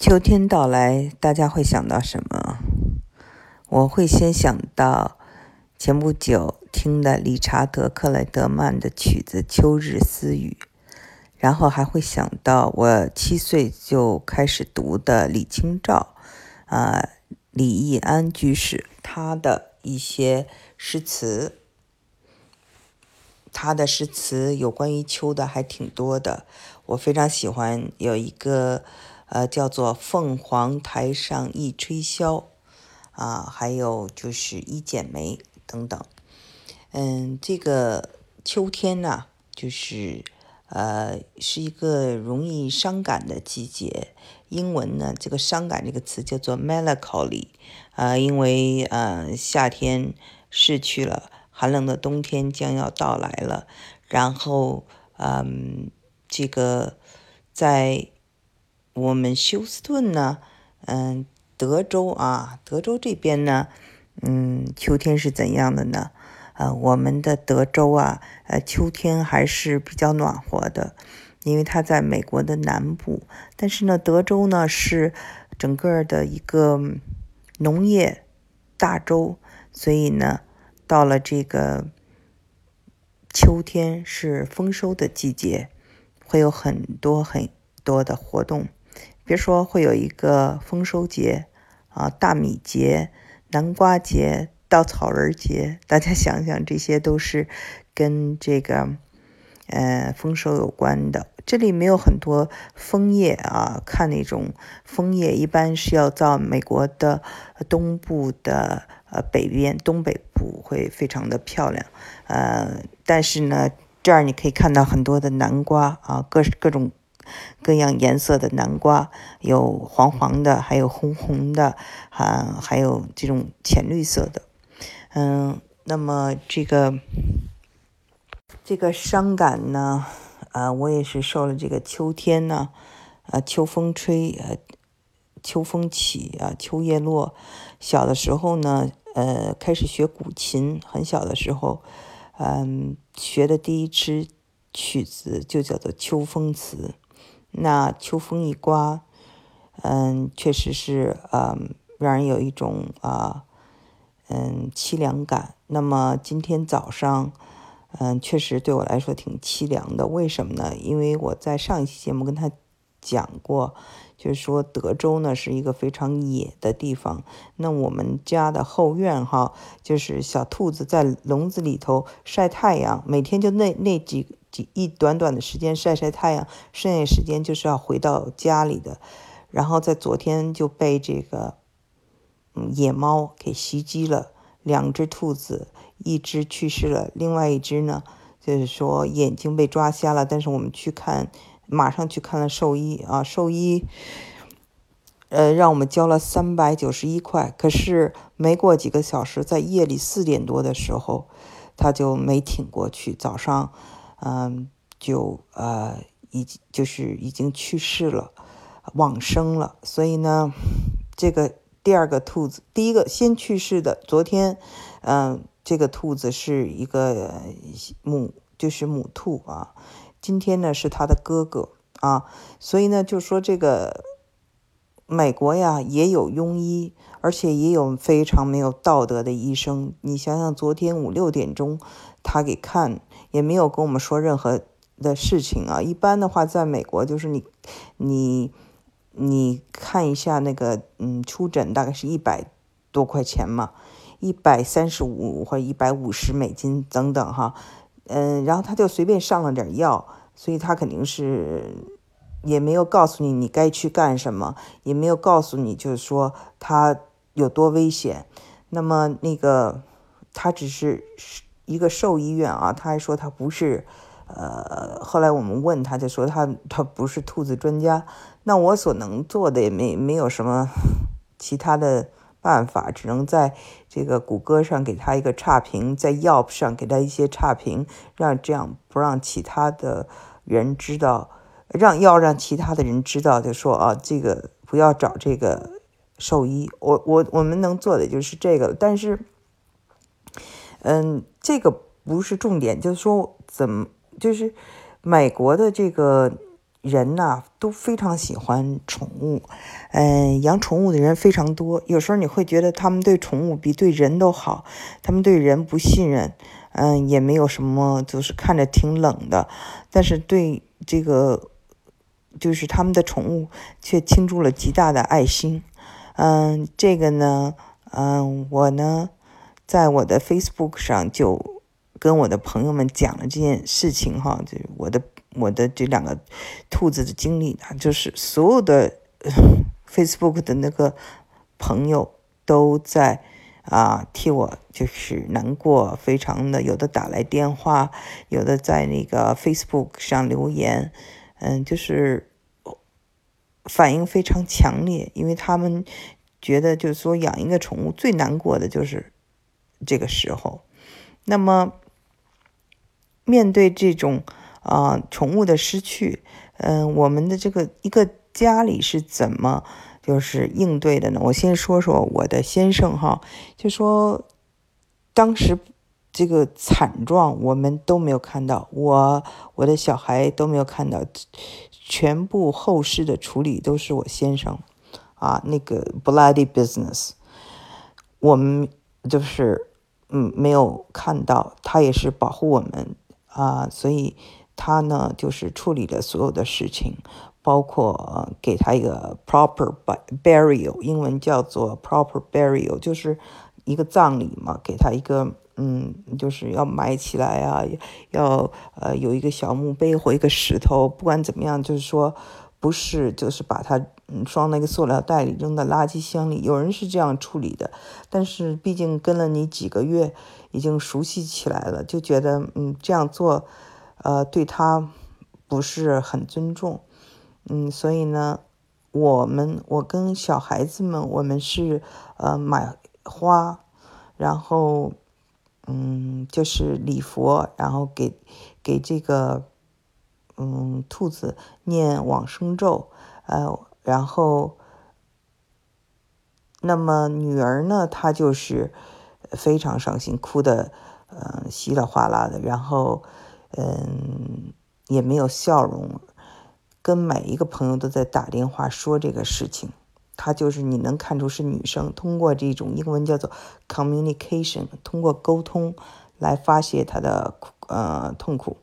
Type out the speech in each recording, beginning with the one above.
秋天到来，大家会想到什么？我会先想到前不久听的理查德·克莱德曼的曲子《秋日私语》，然后还会想到我七岁就开始读的李清照，啊，李易安居士他的一些诗词，他的诗词有关于秋的还挺多的，我非常喜欢有一个。呃，叫做凤凰台上一吹箫，啊，还有就是一剪梅等等。嗯，这个秋天呢，就是呃，是一个容易伤感的季节。英文呢，这个伤感这个词叫做 melancholy，啊，因为呃，夏天逝去了，寒冷的冬天将要到来了。然后，嗯，这个在。我们休斯顿呢，嗯，德州啊，德州这边呢，嗯，秋天是怎样的呢？呃，我们的德州啊，呃，秋天还是比较暖和的，因为它在美国的南部。但是呢，德州呢是整个的一个农业大州，所以呢，到了这个秋天是丰收的季节，会有很多很多的活动。别说会有一个丰收节啊，大米节、南瓜节、稻草人节，大家想想，这些都是跟这个呃丰收有关的。这里没有很多枫叶啊，看那种枫叶，一般是要到美国的东部的呃北边、东北部会非常的漂亮。呃，但是呢，这儿你可以看到很多的南瓜啊，各各种。各样颜色的南瓜，有黄黄的，还有红红的，啊，还有这种浅绿色的。嗯，那么这个这个伤感呢，啊，我也是受了这个秋天呢，啊，秋风吹，呃，秋风起，啊，秋叶落。小的时候呢，呃，开始学古琴，很小的时候，嗯，学的第一支曲子就叫做《秋风词》。那秋风一刮，嗯，确实是，嗯，让人有一种啊，嗯，凄凉感。那么今天早上，嗯，确实对我来说挺凄凉的。为什么呢？因为我在上一期节目跟他讲过，就是说德州呢是一个非常野的地方。那我们家的后院哈，就是小兔子在笼子里头晒太阳，每天就那那几几。一短短的时间晒晒太阳，剩下时间就是要回到家里的。然后在昨天就被这个嗯野猫给袭击了，两只兔子，一只去世了，另外一只呢就是说眼睛被抓瞎了。但是我们去看，马上去看了兽医啊，兽医呃让我们交了三百九十一块。可是没过几个小时，在夜里四点多的时候，他就没挺过去，早上。嗯，就呃，已就是已经去世了，往生了。所以呢，这个第二个兔子，第一个先去世的，昨天，嗯，这个兔子是一个母，就是母兔啊。今天呢是他的哥哥啊。所以呢，就说这个美国呀也有庸医，而且也有非常没有道德的医生。你想想，昨天五六点钟他给看。也没有跟我们说任何的事情啊。一般的话，在美国就是你，你，你看一下那个，嗯，出诊大概是一百多块钱嘛，一百三十五或者一百五十美金等等哈，嗯，然后他就随便上了点药，所以他肯定是也没有告诉你你该去干什么，也没有告诉你就是说他有多危险。那么那个他只是。一个兽医院啊，他还说他不是，呃，后来我们问他就说他他不是兔子专家。那我所能做的也没没有什么其他的办法，只能在这个谷歌上给他一个差评，在 Yelp 上给他一些差评，让这样不让其他的人知道，让要让其他的人知道，就说啊，这个不要找这个兽医。我我我们能做的就是这个，但是。嗯，这个不是重点，就是说怎么，就是美国的这个人呐都非常喜欢宠物，嗯，养宠物的人非常多。有时候你会觉得他们对宠物比对人都好，他们对人不信任，嗯，也没有什么，就是看着挺冷的，但是对这个就是他们的宠物却倾注了极大的爱心。嗯，这个呢，嗯，我呢在我的 Facebook 上就跟我的朋友们讲了这件事情哈，就是我的。我的这两个兔子的经历呢，就是所有的 Facebook 的那个朋友都在啊替我就是难过，非常的有的打来电话，有的在那个 Facebook 上留言，嗯，就是反应非常强烈，因为他们觉得就是说养一个宠物最难过的就是这个时候。那么面对这种。啊，宠物的失去，嗯，我们的这个一个家里是怎么就是应对的呢？我先说说我的先生哈，就说当时这个惨状我们都没有看到，我我的小孩都没有看到，全部后事的处理都是我先生啊，那个 bloody business，我们就是嗯没有看到，他也是保护我们啊，所以。他呢，就是处理了所有的事情，包括给他一个 proper burial，英文叫做 proper burial，就是一个葬礼嘛，给他一个，嗯，就是要埋起来啊，要呃有一个小墓碑或一个石头，不管怎么样，就是说不是就是把它嗯装那个塑料袋里扔到垃圾箱里，有人是这样处理的，但是毕竟跟了你几个月，已经熟悉起来了，就觉得嗯这样做。呃，对他不是很尊重，嗯，所以呢，我们我跟小孩子们，我们是呃买花，然后嗯就是礼佛，然后给给这个嗯兔子念往生咒，呃，然后那么女儿呢，她就是非常伤心，哭的嗯稀里哗啦的，然后。嗯，也没有笑容，跟每一个朋友都在打电话说这个事情。她就是你能看出是女生，通过这种英文叫做 communication，通过沟通来发泄她的呃痛苦。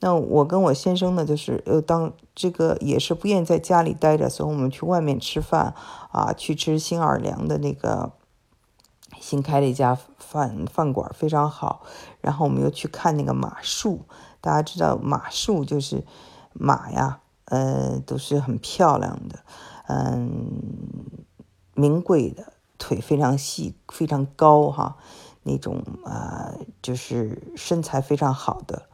那我跟我先生呢，就是呃当这个也是不愿意在家里待着，所以我们去外面吃饭啊，去吃新奥尔良的那个。新开了一家饭饭馆，非常好。然后我们又去看那个马术，大家知道马术就是马呀，呃，都是很漂亮的，嗯，名贵的，腿非常细，非常高哈，那种啊，就是身材非常好的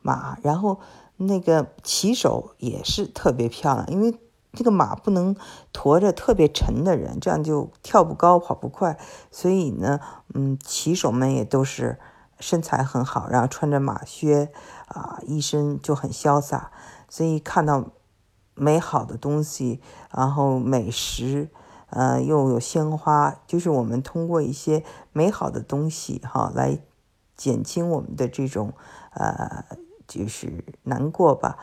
马。然后那个骑手也是特别漂亮，因为。这个马不能驮着特别沉的人，这样就跳不高、跑不快。所以呢，嗯，骑手们也都是身材很好，然后穿着马靴啊，一身就很潇洒。所以看到美好的东西，然后美食，呃，又有鲜花，就是我们通过一些美好的东西哈，来减轻我们的这种呃，就是难过吧。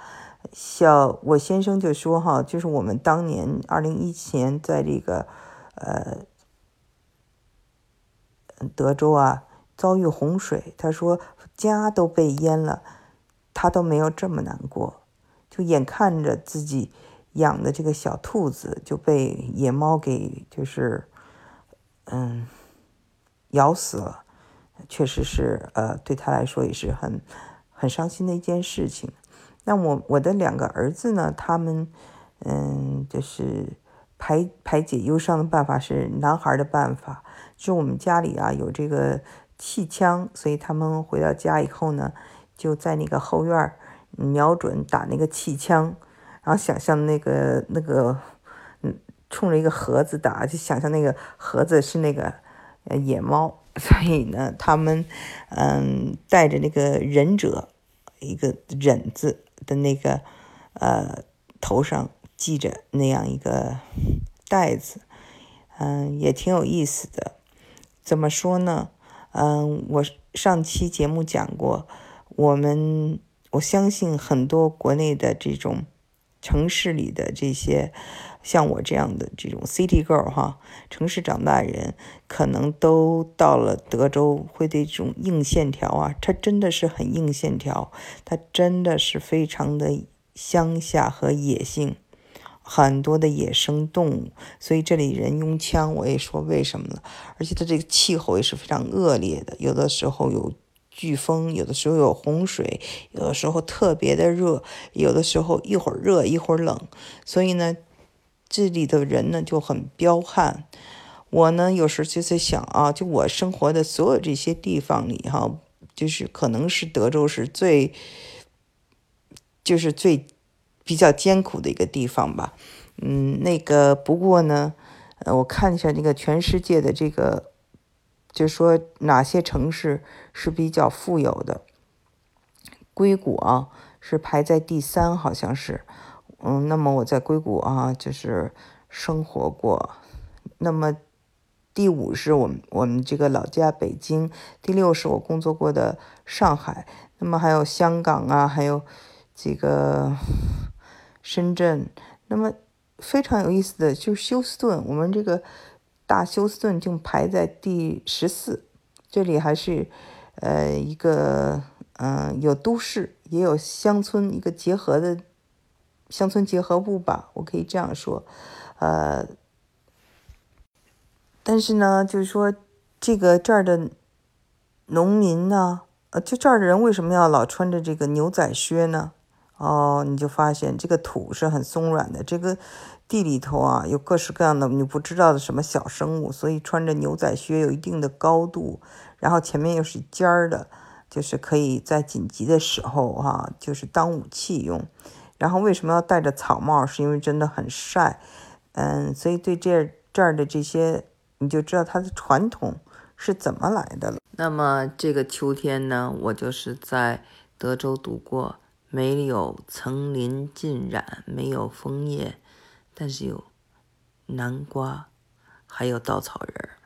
小我先生就说哈，就是我们当年二零一七年在这个呃德州啊遭遇洪水，他说家都被淹了，他都没有这么难过，就眼看着自己养的这个小兔子就被野猫给就是嗯咬死了，确实是呃对他来说也是很很伤心的一件事情。那我我的两个儿子呢？他们，嗯，就是排排解忧伤的办法是男孩的办法，就我们家里啊有这个气枪，所以他们回到家以后呢，就在那个后院瞄准打那个气枪，然后想象那个那个，嗯，冲着一个盒子打，就想象那个盒子是那个呃野猫，所以呢，他们嗯带着那个忍者一个忍字。的那个，呃，头上系着那样一个袋子，嗯，也挺有意思的。怎么说呢？嗯，我上期节目讲过，我们我相信很多国内的这种城市里的这些像我这样的这种 city girl 哈，城市长大人，可能都到了德州会对这种硬线条啊，它真的是很硬线条，它真的是非常的乡下和野性。很多的野生动物，所以这里人用枪，我也说为什么呢？而且它这个气候也是非常恶劣的，有的时候有飓风，有的时候有洪水，有的时候特别的热，有的时候一会儿热一会儿冷，所以呢，这里的人呢就很彪悍。我呢有时候就在想啊，就我生活的所有这些地方里哈，就是可能是德州是最，就是最。比较艰苦的一个地方吧，嗯，那个不过呢，呃，我看一下那个全世界的这个，就是说哪些城市是比较富有的，硅谷啊是排在第三，好像是，嗯，那么我在硅谷啊就是生活过，那么第五是我们我们这个老家北京，第六是我工作过的上海，那么还有香港啊，还有这个。深圳，那么非常有意思的就是休斯顿，我们这个大休斯顿就排在第十四，这里还是呃一个嗯有都市也有乡村一个结合的乡村结合部吧，我可以这样说，呃，但是呢，就是说这个这儿的农民呢，呃，就这儿的人为什么要老穿着这个牛仔靴呢？哦，你就发现这个土是很松软的，这个地里头啊有各式各样的你不知道的什么小生物，所以穿着牛仔靴有一定的高度，然后前面又是尖儿的，就是可以在紧急的时候哈，就是当武器用。然后为什么要戴着草帽？是因为真的很晒，嗯，所以对这这儿的这些你就知道它的传统是怎么来的了。那么这个秋天呢，我就是在德州度过。没有层林尽染，没有枫叶，但是有南瓜，还有稻草人儿。